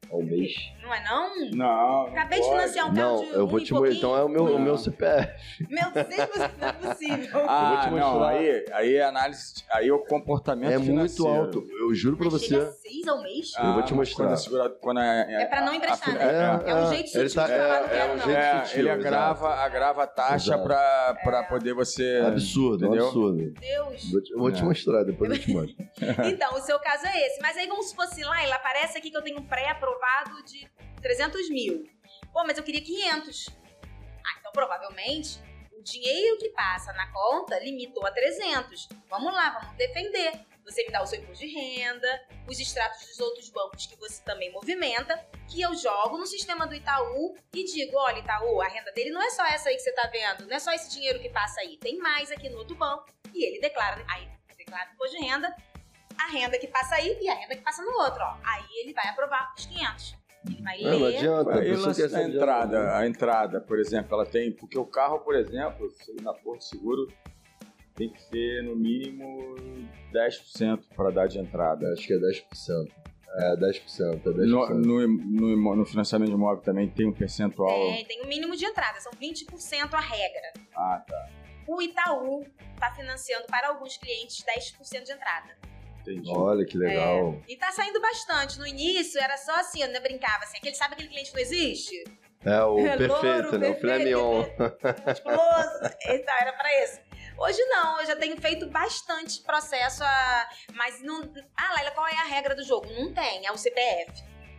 Speaker 1: ao mês.
Speaker 3: Não é não?
Speaker 2: Não.
Speaker 3: Acabei de financiar um carro
Speaker 1: Não, eu vou te mostrar. Então é o meu, o meu CPF.
Speaker 3: Meu Deus, não é possível.
Speaker 2: Ah, eu vou te mostrar. Não, aí, aí é análise, aí é o comportamento
Speaker 1: é
Speaker 2: financeiro.
Speaker 1: muito alto. Eu juro pra você.
Speaker 3: Chega seis ao mês?
Speaker 1: Ah, eu vou te mostrar.
Speaker 2: Quando é, segurado, quando é,
Speaker 3: é, é pra não emprestar, né? É, é, um jeito sutil tá, de falar, não quero, não.
Speaker 2: É, sutil, ele agrava, agrava a taxa pra, pra poder você...
Speaker 1: Absurdo, entendeu? absurdo. Meu
Speaker 3: Deus.
Speaker 1: Vou te, vou te mostrar, depois eu te mostro.
Speaker 3: então, o seu caso é esse. Mas aí vamos supor assim, lá, ele aparece aqui que eu tenho um pré-aprovado de 300 mil. Pô, mas eu queria 500. Ah, então provavelmente o dinheiro que passa na conta limitou a 300. Vamos lá, vamos defender. Você me dá o seu imposto de renda, os extratos dos outros bancos que você também movimenta, que eu jogo no sistema do Itaú e digo: olha, Itaú, a renda dele não é só essa aí que você tá vendo, não é só esse dinheiro que passa aí, tem mais aqui no outro banco. E ele declara, aí declara o imposto de renda, a renda que passa aí e a renda que passa no outro, ó. Aí ele vai aprovar os 500. Ele vai não, ler. Não
Speaker 2: adianta. A, a entrada, a entrada, por exemplo, ela tem. Porque o carro, por exemplo, na Porto Seguro, tem que ser no mínimo 10% para dar de entrada.
Speaker 1: Acho que é 10%. É, 10%. É 10%.
Speaker 2: No, no, no, no, financiamento de imóvel também tem um percentual.
Speaker 3: É, tem um mínimo de entrada, são 20% a regra.
Speaker 2: Ah, tá.
Speaker 3: O Itaú está financiando para alguns clientes 10% de entrada.
Speaker 1: Entendi. Olha que legal.
Speaker 3: É. E tá saindo bastante. No início era só assim, eu ainda brincava assim. Aquele, sabe aquele cliente que não existe?
Speaker 1: É, o é, perfeito, louro, né? O filé mignon.
Speaker 3: Então, era pra isso. Hoje não, eu já tenho feito bastante processo, a... mas não... Ah, Laila, qual é a regra do jogo? Não tem, é o CPF.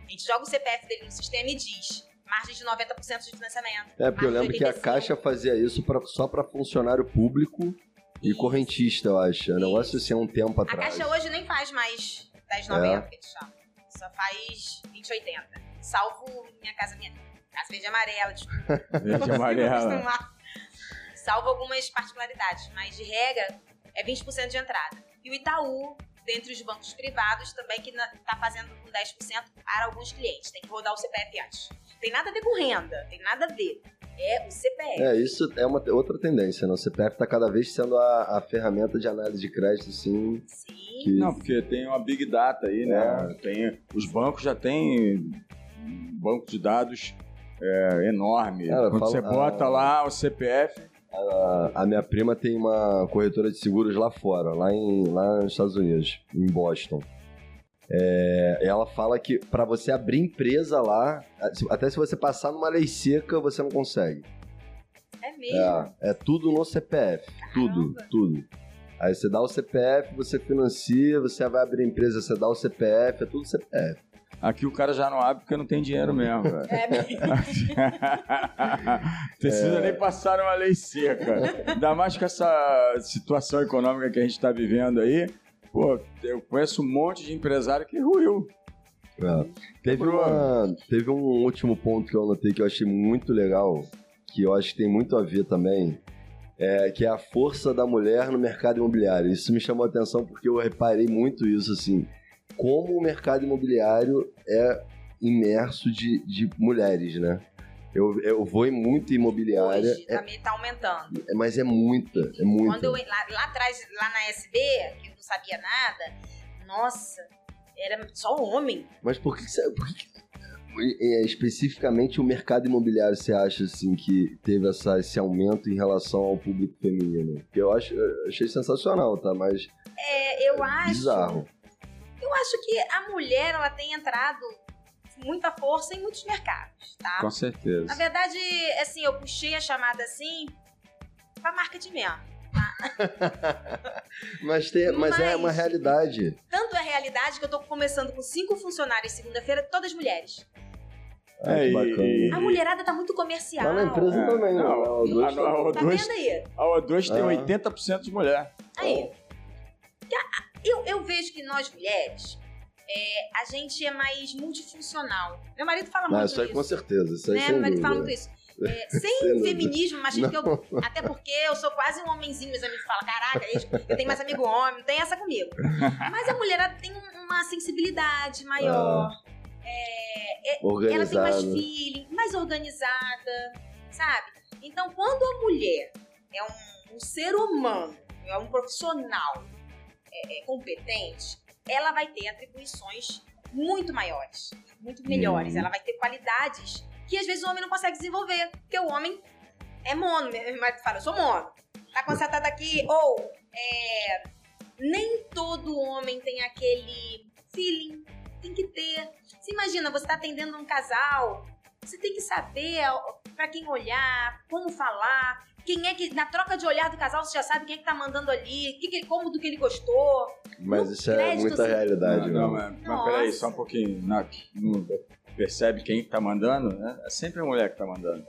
Speaker 3: A gente joga o CPF dele no sistema e diz margem de 90% de financiamento.
Speaker 1: É, porque eu lembro que a
Speaker 3: 85.
Speaker 1: Caixa fazia isso pra, só pra funcionário público e correntista, eu acho. É um negócio assim, há um tempo
Speaker 3: A
Speaker 1: atrás.
Speaker 3: Caixa hoje nem faz mais 10,90, que eles chamam. Só faz 20,80. Salvo Minha Casa Minha Casa Verde e Amarela, desculpa.
Speaker 2: Verde e amarela.
Speaker 3: Salvo algumas particularidades, mas de regra é 20% de entrada. E o Itaú, dentre os bancos privados, também que está fazendo com 10% para alguns clientes. Tem que rodar o CPF antes. Tem nada a ver com renda, tem nada a ver. É o CPF.
Speaker 1: É, isso é uma outra tendência, né? O CPF tá cada vez sendo a, a ferramenta de análise de crédito, assim,
Speaker 3: Sim.
Speaker 1: que...
Speaker 2: Não, porque tem uma big data aí, né? Tem, os bancos já têm um banco de dados é, enorme.
Speaker 1: Cara,
Speaker 2: Quando
Speaker 1: fala-
Speaker 2: você bota
Speaker 1: ah.
Speaker 2: lá o CPF,
Speaker 1: A, a minha prima tem uma corretora de seguros lá fora, lá, em, lá nos Estados Unidos, em Boston. É, ela fala que pra você abrir empresa lá, até se você passar numa lei seca, você não consegue.
Speaker 3: É mesmo.
Speaker 1: É, é tudo no CPF. Tudo,
Speaker 3: Caramba.
Speaker 1: tudo. Aí você dá o CPF, você financia, você vai abrir empresa, você dá o CPF, é tudo CPF.
Speaker 2: Aqui o cara já não abre porque não tem dinheiro mesmo, velho.
Speaker 3: É.
Speaker 2: Precisa
Speaker 1: É.
Speaker 2: nem passar uma lei seca. Ainda mais com essa situação econômica que a gente está vivendo aí. Pô, eu conheço um monte de empresário que ruiu.
Speaker 1: É. Teve, uma, teve um último ponto que eu anotei que eu achei muito legal, que eu acho que tem muito a ver também, é, que é a força da mulher no mercado imobiliário. Isso me chamou a atenção porque eu reparei muito isso, assim, como o mercado imobiliário é imerso de, de mulheres, né? Eu, eu vou em muita imobiliária,
Speaker 3: Hoje também tá aumentando.
Speaker 1: é- mas é muita, é muita.
Speaker 3: Quando eu lá, lá atrás, lá na SB, que eu não sabia nada, nossa, era só homem.
Speaker 1: Mas por que, por que que- é, especificamente o mercado imobiliário você acha assim que teve essa, esse aumento em relação ao público feminino? Que eu acho, achei sensacional, tá? Mas
Speaker 3: É, eu acho.
Speaker 1: bizarro.
Speaker 3: Eu acho que a mulher ela tem entrado com muita força em muitos mercados, tá?
Speaker 2: Com
Speaker 3: Na
Speaker 2: certeza.
Speaker 3: verdade, assim, eu puxei a chamada assim pra marketing mesmo.
Speaker 1: Mas, tem, mas, é
Speaker 3: Mas-
Speaker 1: uma realidade.
Speaker 3: Tanto é realidade que eu tô começando com cinco funcionários segunda-feira, todas mulheres.
Speaker 1: Ah,
Speaker 2: É, e-
Speaker 1: bacana.
Speaker 3: A mulherada tá muito comercial.
Speaker 1: Lá na empresa
Speaker 2: É,
Speaker 1: também, né?
Speaker 2: não, a-
Speaker 1: tá-
Speaker 2: a- o
Speaker 3: Tá
Speaker 2: dois-
Speaker 3: vendo aí?
Speaker 2: A O2 tem
Speaker 1: Ah.
Speaker 2: 80% de mulher.
Speaker 3: Aí. Eu, eu vejo que nós mulheres, é, a gente é mais multifuncional. Meu marido fala muito
Speaker 1: isso aí
Speaker 3: isso.
Speaker 1: com certeza. Isso aí
Speaker 3: né?
Speaker 1: sem
Speaker 3: Meu marido fala
Speaker 1: dúvida.
Speaker 3: muito isso. É, sem
Speaker 1: Sem
Speaker 3: feminismo, machismo, que eu, até porque eu sou quase um homenzinho, meus amigos falam, caraca, eu tenho mais amigo homem, não tem essa comigo. Mas a mulherada tem um- uma sensibilidade maior, é, é, ela tem mais feeling, mais organizada, sabe? Então, quando a mulher é um, um ser humano, é um profissional é, é, competente, ela vai ter atribuições muito maiores, muito melhores.
Speaker 1: Hum.
Speaker 3: Ela vai ter qualidades que às vezes o homem não consegue desenvolver, porque o homem é mono. Meu marido fala, eu sou mono. Tá constatado aqui, ou é, nem todo homem tem aquele feeling, tem que ter. Você imagina, você tá atendendo um casal, você tem que saber pra quem olhar, como falar, quem é que. Na troca de olhar do casal, você já sabe quem é que tá mandando ali, que que ele, como do que ele gostou.
Speaker 1: Mas isso é
Speaker 3: crédito,
Speaker 1: muita
Speaker 3: assim.
Speaker 1: realidade,
Speaker 2: não, não,
Speaker 1: né?
Speaker 2: mas, mas peraí, só um pouquinho. Não, não percebe quem tá mandando, né? É sempre a mulher que tá mandando.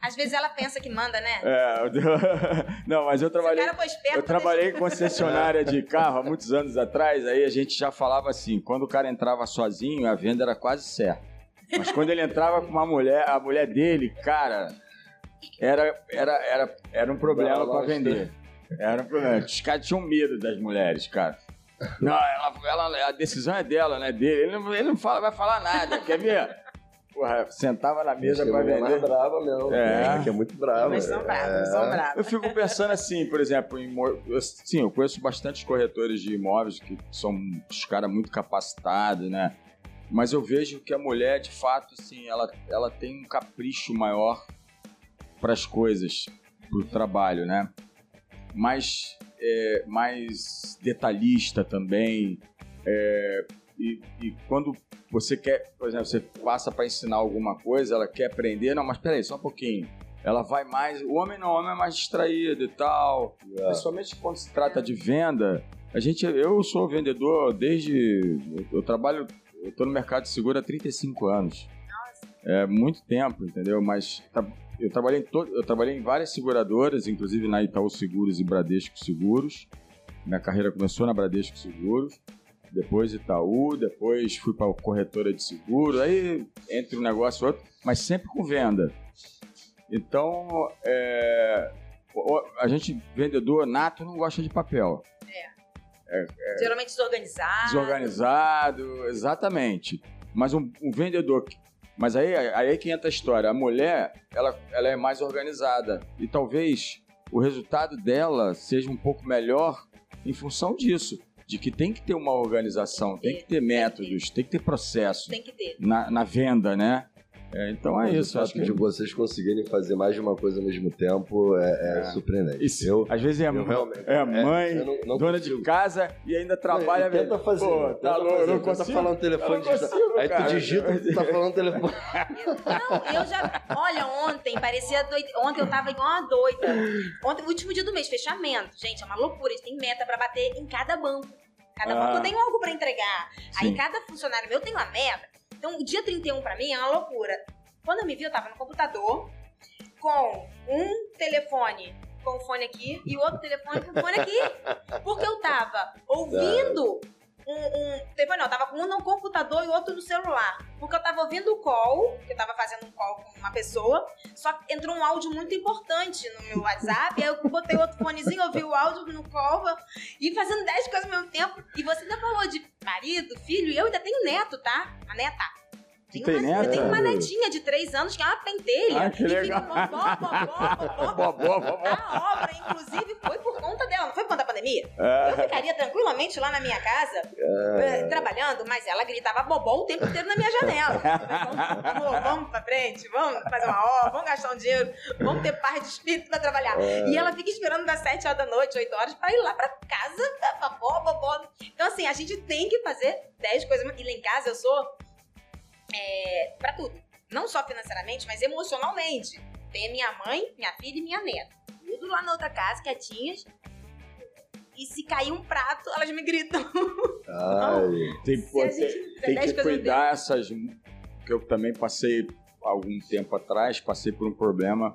Speaker 3: Às vezes ela pensa que manda, né?
Speaker 2: É, não, mas eu trabalhei.
Speaker 3: esperto,
Speaker 2: Eu trabalhei em concessionária de carro há muitos anos atrás, aí a gente já falava assim, quando o cara entrava sozinho, a venda era quase certa. Mas quando ele entrava com uma mulher, a mulher dele, cara, era, era, era, era um problema
Speaker 1: lá,
Speaker 2: vender. Era um problema. Os caras tinham medo das mulheres, cara. Não, ela, ela- a decisão é dela, não é dele. Ele não, ele não fala, vai falar nada, quer ver? Porra, sentava na mesa pra
Speaker 1: é mais
Speaker 2: vender.
Speaker 1: brava mesmo.
Speaker 2: É.
Speaker 1: Que é muito brava.
Speaker 3: Mas são bravos,
Speaker 1: É.
Speaker 3: são bravos.
Speaker 2: Eu fico pensando assim, por exemplo, em, imo- eu- sim, eu conheço bastante corretores de imóveis que são os caras muito capacitados, né? Mas eu vejo que a mulher, de fato, assim, ela, ela tem um capricho maior para as coisas, para o trabalho, né? Mais, é, mais detalhista também. é, e, e quando você quer, por exemplo, você passa para ensinar alguma coisa, ela quer aprender, não, mas peraí, só um pouquinho. Ela vai mais. O homem não, o homem é mais distraído e tal.
Speaker 1: É.
Speaker 2: Principalmente quando se trata de venda. A gente, eu sou vendedor desde. Eu, eu trabalho. Eu tô no mercado de seguro há 35 anos. é, muito tempo, entendeu? Mas tá, eu trabalhei, em to, eu trabalhei em várias seguradoras, inclusive na Itaú Seguros e Bradesco Seguros. Minha carreira começou na Bradesco Seguros, depois Itaú, depois fui para corretora de seguro, aí entre um negócio e outro, mas sempre com venda. Então, é, a gente, vendedor nato, não gosta de papel.
Speaker 3: É. é, é Geralmente desorganizado.
Speaker 2: Desorganizado, exatamente. Mas um, um vendedor. Mas aí, aí é que entra a história. A mulher, ela, ela é mais organizada. E talvez o resultado dela seja um pouco melhor em função disso. De que tem que ter uma organização, tem que ter métodos, tem que ter processo.
Speaker 3: Tem que ter.
Speaker 2: Na, na venda, né? É, então é isso.
Speaker 1: O fato de vocês conseguirem fazer mais de uma coisa ao mesmo tempo é, é, é. surpreendente.
Speaker 2: Isso, eu, às vezes é, eu é mãe, é, não, não dona consigo. de casa e ainda trabalha.
Speaker 1: Não, tenta fazer. Pô, tá louco, não consigo. tá falando telefone. Não consigo, aí tu digita, tu tá falando telefone.
Speaker 3: não, eu já. Olha, ontem parecia doida. Ontem eu tava igual uma doida. Ontem, último dia do mês, fechamento. Gente, é uma loucura. A gente tem meta pra bater em cada banco. Cada ah. banco eu tenho algo pra entregar. Sim. Aí cada funcionário meu tem uma meta. Então, o dia 31 pra mim é uma loucura. Quando eu me vi, eu tava no computador com um telefone com o fone aqui e o outro telefone com o fone aqui. Porque eu tava ouvindo um, um telefone, não, eu tava com um no computador e outro no celular. Porque eu tava ouvindo o call, que eu tava fazendo um call com uma pessoa, só que entrou um áudio muito importante no meu WhatsApp, aí eu botei outro fonezinho, ouvi o áudio no call e fazendo 10 coisas ao mesmo tempo. E você ainda falou de marido, filho, e eu ainda tenho neto, tá? A neta. Tem uma, eu tenho uma netinha de três anos que é uma pentelha.
Speaker 2: Ah, que legal. fica bobó,
Speaker 3: bobó, bobó, bobó. A obra, inclusive, foi por conta dela, não foi por conta da pandemia. É. Eu ficaria tranquilamente lá na minha casa, é. trabalhando, mas ela gritava bobó o tempo inteiro na minha janela. Vamos, vamos pra frente, vamos fazer uma obra, vamos gastar um dinheiro, vamos ter paz de espírito pra trabalhar. É. E ela fica esperando das sete horas da noite, oito horas, pra ir lá pra casa, bobó, bobó. Então, assim, a gente tem que fazer dez coisas. E lá em casa eu sou é, para tudo. Não só financeiramente, mas emocionalmente. Tem a minha mãe, minha filha e minha neta. Tudo lá na outra casa, quietinhas. E se cair um prato, elas me gritam.
Speaker 2: Ai. tem, pô, tem, tem que cuidar essas. Que eu também passei algum tempo atrás, passei por um problema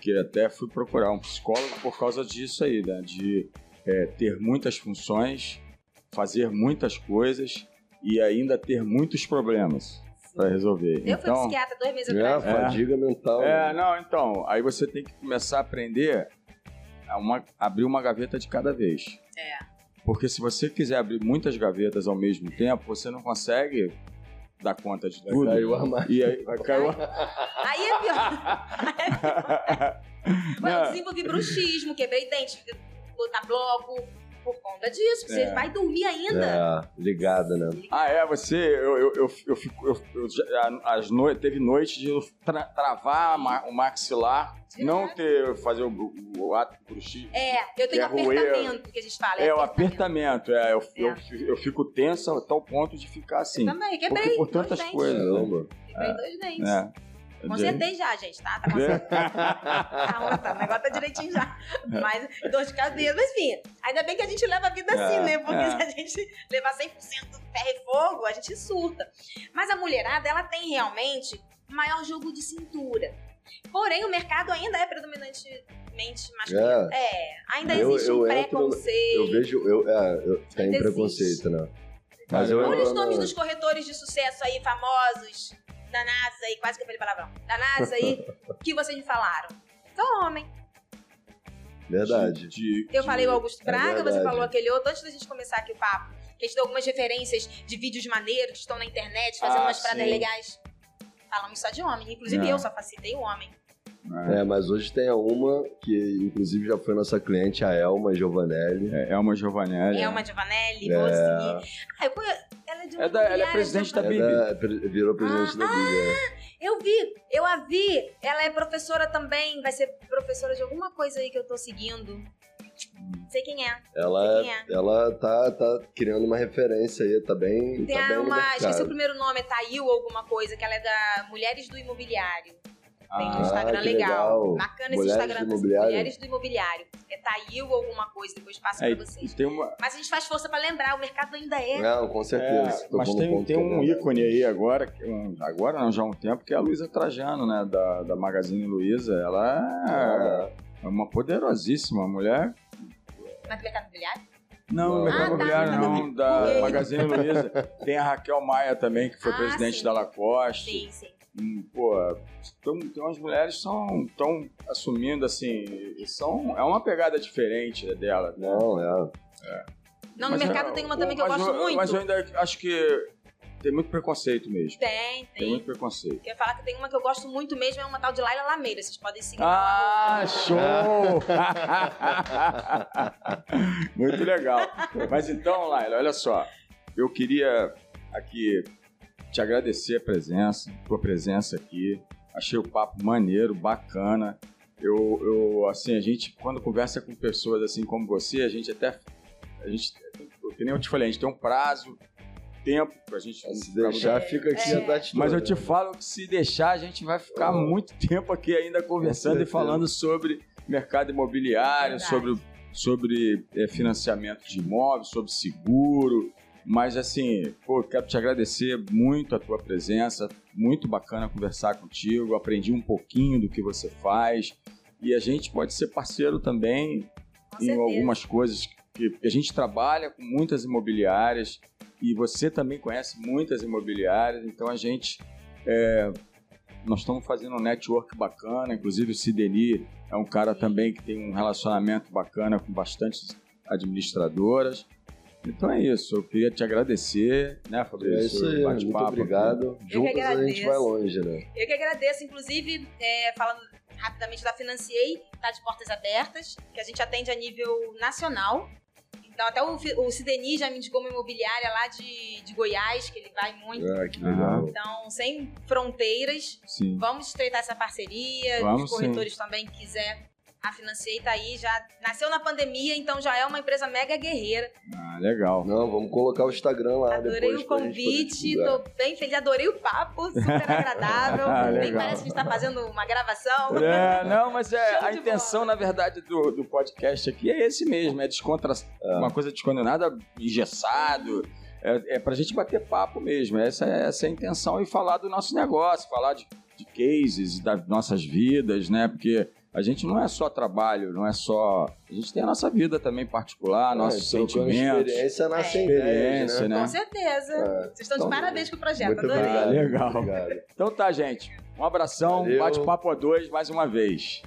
Speaker 2: que até fui procurar um psicólogo por causa disso aí, né? De é, ter muitas funções, fazer muitas coisas e ainda ter muitos problemas para resolver.
Speaker 3: Eu então, fui psiquiatra dois meses é, atrás.
Speaker 1: É, fadiga mental.
Speaker 2: É, né? não, então, aí você tem que começar a aprender a uma, abrir uma gaveta de cada vez.
Speaker 3: É.
Speaker 2: Porque se você quiser abrir muitas gavetas ao mesmo tempo, você não consegue dar conta de tudo.
Speaker 1: Vai cair o armário.
Speaker 2: E aí vai cair o
Speaker 3: Aí é pior. eu desenvolvi bruxismo, quebrei dente, botar bloco, por conta disso. Você é. vai dormir ainda.
Speaker 1: É, ligada, né?
Speaker 2: Ah, é, você. Eu, eu, eu, eu fico. Eu, eu, as no, teve noites de tra, travar o maxilar. Não ter, fazer o, o ato bruxismo.
Speaker 3: É, eu tenho é apertamento que a gente fala.
Speaker 2: É, é o apertamento. É, eu, é. Eu, eu fico tensa a tal ponto de ficar assim.
Speaker 3: Eu também, quebrei.
Speaker 2: Porque por tantas coisas.
Speaker 3: Né? Quebrei dois dentes. É. Consertei já, gente, tá? Tá consertado. tá, tá, o negócio tá direitinho já. Mas dor de cabeça, mas enfim. Ainda bem que a gente leva a vida assim, né? Porque é. se a gente levar 100% ferro e fogo, a gente surta. Mas a mulherada, ela tem realmente maior jogo de cintura. Porém, o mercado ainda é predominantemente masculino. É, é ainda eu, existe eu um preconceito.
Speaker 1: eu vejo, eu, é, eu tem preconceito, né?
Speaker 3: Mas eu, Olha os nomes dos corretores de sucesso aí, famosos da NASA aí, quase que eu falei palavrão, da NASA aí, que vocês me falaram? Sou homem.
Speaker 1: Verdade.
Speaker 3: De, de, eu falei o Augusto é Braga, é você falou aquele outro, antes da gente começar aqui o papo. Que a gente deu algumas referências de vídeos maneiros que estão na internet, fazendo ah, umas paradas legais. Falamos só de homem. Inclusive é. eu só facilitei o homem.
Speaker 1: É, mas hoje tem uma que, inclusive, já foi nossa cliente, a Elma Giovanelli.
Speaker 2: É, Elma Giovanelli.
Speaker 3: Elma Giovanelli, é... vou seguir. Ah, eu, ela é de uma
Speaker 2: é da, Ela é presidente da Bibi. É
Speaker 1: da, virou presidente ah, da Bibi. É.
Speaker 3: Ah, eu vi, eu a vi. Ela é professora também, vai ser professora de alguma coisa aí que eu tô seguindo. Sei quem é.
Speaker 1: Ela,
Speaker 3: quem é.
Speaker 1: ela tá, tá criando uma referência aí, tá bem.
Speaker 3: Tem
Speaker 1: tá bem
Speaker 3: uma. Esqueci o primeiro nome, é Thail alguma coisa, que ela é da Mulheres do Imobiliário. Tem um
Speaker 2: Ah,
Speaker 3: Instagram
Speaker 1: que
Speaker 3: legal.
Speaker 1: legal.
Speaker 3: Bacana esse
Speaker 1: Mulheres
Speaker 3: Instagram.
Speaker 1: do.
Speaker 3: Mulheres do Imobiliário. É Tail alguma coisa, depois passa
Speaker 2: É,
Speaker 3: pra vocês.
Speaker 2: tem uma,
Speaker 3: Mas a gente faz força pra lembrar, o mercado ainda é.
Speaker 1: Não, com
Speaker 2: É,
Speaker 1: certeza. Tocou
Speaker 2: mas tem, tem
Speaker 1: é
Speaker 2: um ícone aí agora, que um- agora não, já há um tempo, que é a Luísa Trajano, né? Da, da Magazine Luiza. Ela
Speaker 1: Ah,
Speaker 2: é uma poderosíssima mulher.
Speaker 3: Mas do mercado imobiliário?
Speaker 2: Não,
Speaker 1: Ah,
Speaker 2: no mercado
Speaker 3: tá,
Speaker 2: imobiliário
Speaker 3: tá,
Speaker 2: não,
Speaker 3: tá.
Speaker 2: da. Magazine Luiza. Tem a Raquel Maia também, que foi
Speaker 3: Ah,
Speaker 2: presidente
Speaker 3: sim.
Speaker 2: da Lacoste.
Speaker 3: Sim, sim.
Speaker 2: Pô, tão, tem umas mulheres que estão assumindo, assim, são, é uma pegada diferente dela. né?
Speaker 1: Não, é.
Speaker 3: Não, no
Speaker 2: Mas
Speaker 3: mercado
Speaker 2: é-
Speaker 3: tem uma também que eu gosto muito.
Speaker 2: Mas eu ainda acho que tem muito preconceito mesmo.
Speaker 3: Tem,
Speaker 2: Tem
Speaker 3: tem.
Speaker 2: muito preconceito.
Speaker 3: Quer falar que tem uma que eu gosto muito mesmo, é uma tal de Laila Lameira. Vocês podem seguir.
Speaker 2: Ah, show! Muito legal. Mas então, Laila, olha só. Eu queria aqui te agradecer a presença, tua presença aqui. Achei o papo maneiro, bacana. Eu, eu, assim, a gente, quando conversa com pessoas assim como você, a gente até. A gente, que nem eu te falei, a gente tem um prazo, tempo pra gente.
Speaker 1: Se
Speaker 2: pra-
Speaker 1: deixar, fica aqui
Speaker 3: É.
Speaker 1: a tarde
Speaker 2: mas eu te falo que se deixar, a gente vai ficar muito tempo aqui ainda conversando e falando sobre mercado imobiliário,
Speaker 3: Verdade.
Speaker 2: sobre, sobre eh, financiamento de imóveis, sobre seguro. Mas assim, pô, quero te agradecer muito a tua presença. Muito bacana conversar contigo. Aprendi um pouquinho do que você faz. E a gente pode ser parceiro também em algumas coisas que a gente trabalha com muitas imobiliárias e você também conhece muitas imobiliárias, então a gente é, nós estamos fazendo um network bacana, inclusive o Sideni é um cara também que tem um relacionamento bacana com bastantes administradoras. Então é isso, eu queria te agradecer, né, Fabrício?
Speaker 1: É isso aí, muito obrigado. Juntos a gente vai longe, né?
Speaker 3: Eu que agradeço, inclusive, é, falando rapidamente da Financiei, tá de portas abertas, que a gente atende a nível nacional. Então, até o, Sideni já me indicou uma imobiliária lá de, de Goiás, que ele vai muito.
Speaker 1: Ah, que legal.
Speaker 3: Então, sem fronteiras,
Speaker 2: Sim.
Speaker 3: vamos estreitar essa parceria.
Speaker 2: Vamos
Speaker 3: Os corretores também que quiser. A Financiei tá aí, já nasceu na pandemia, então já é uma empresa mega guerreira.
Speaker 2: Ah, legal.
Speaker 1: Não, vamos colocar o Instagram lá
Speaker 3: Adorei
Speaker 1: depois
Speaker 3: o
Speaker 1: gente poder
Speaker 3: convite, tô bem feliz, adorei o papo, super agradável.
Speaker 2: Ah,
Speaker 3: Nem parece que a gente tá fazendo uma gravação.
Speaker 2: É, não, mas é, a intenção,
Speaker 3: bola.
Speaker 2: na verdade, do, do podcast aqui é esse mesmo, é descontra... uma coisa descondenada, engessado, é, é pra gente bater papo mesmo, essa, é- essa é a intenção e falar do nosso negócio, falar de, de cases, das nossas vidas, né, porque a gente não é só trabalho, não é só... A gente tem a nossa vida também particular,
Speaker 1: É,
Speaker 2: nossos sentimentos.
Speaker 1: experiência nasce
Speaker 3: É.
Speaker 1: ideias,
Speaker 2: Experiência,
Speaker 1: né?
Speaker 2: né?
Speaker 3: Com certeza.
Speaker 1: É.
Speaker 3: Vocês estão de
Speaker 1: Então,
Speaker 3: parabéns com o projeto,
Speaker 1: Muito
Speaker 3: adorei.
Speaker 1: obrigado.
Speaker 2: Legal.
Speaker 1: Obrigado.
Speaker 2: Então tá, gente. Um abração, bate-papo a dois mais uma vez.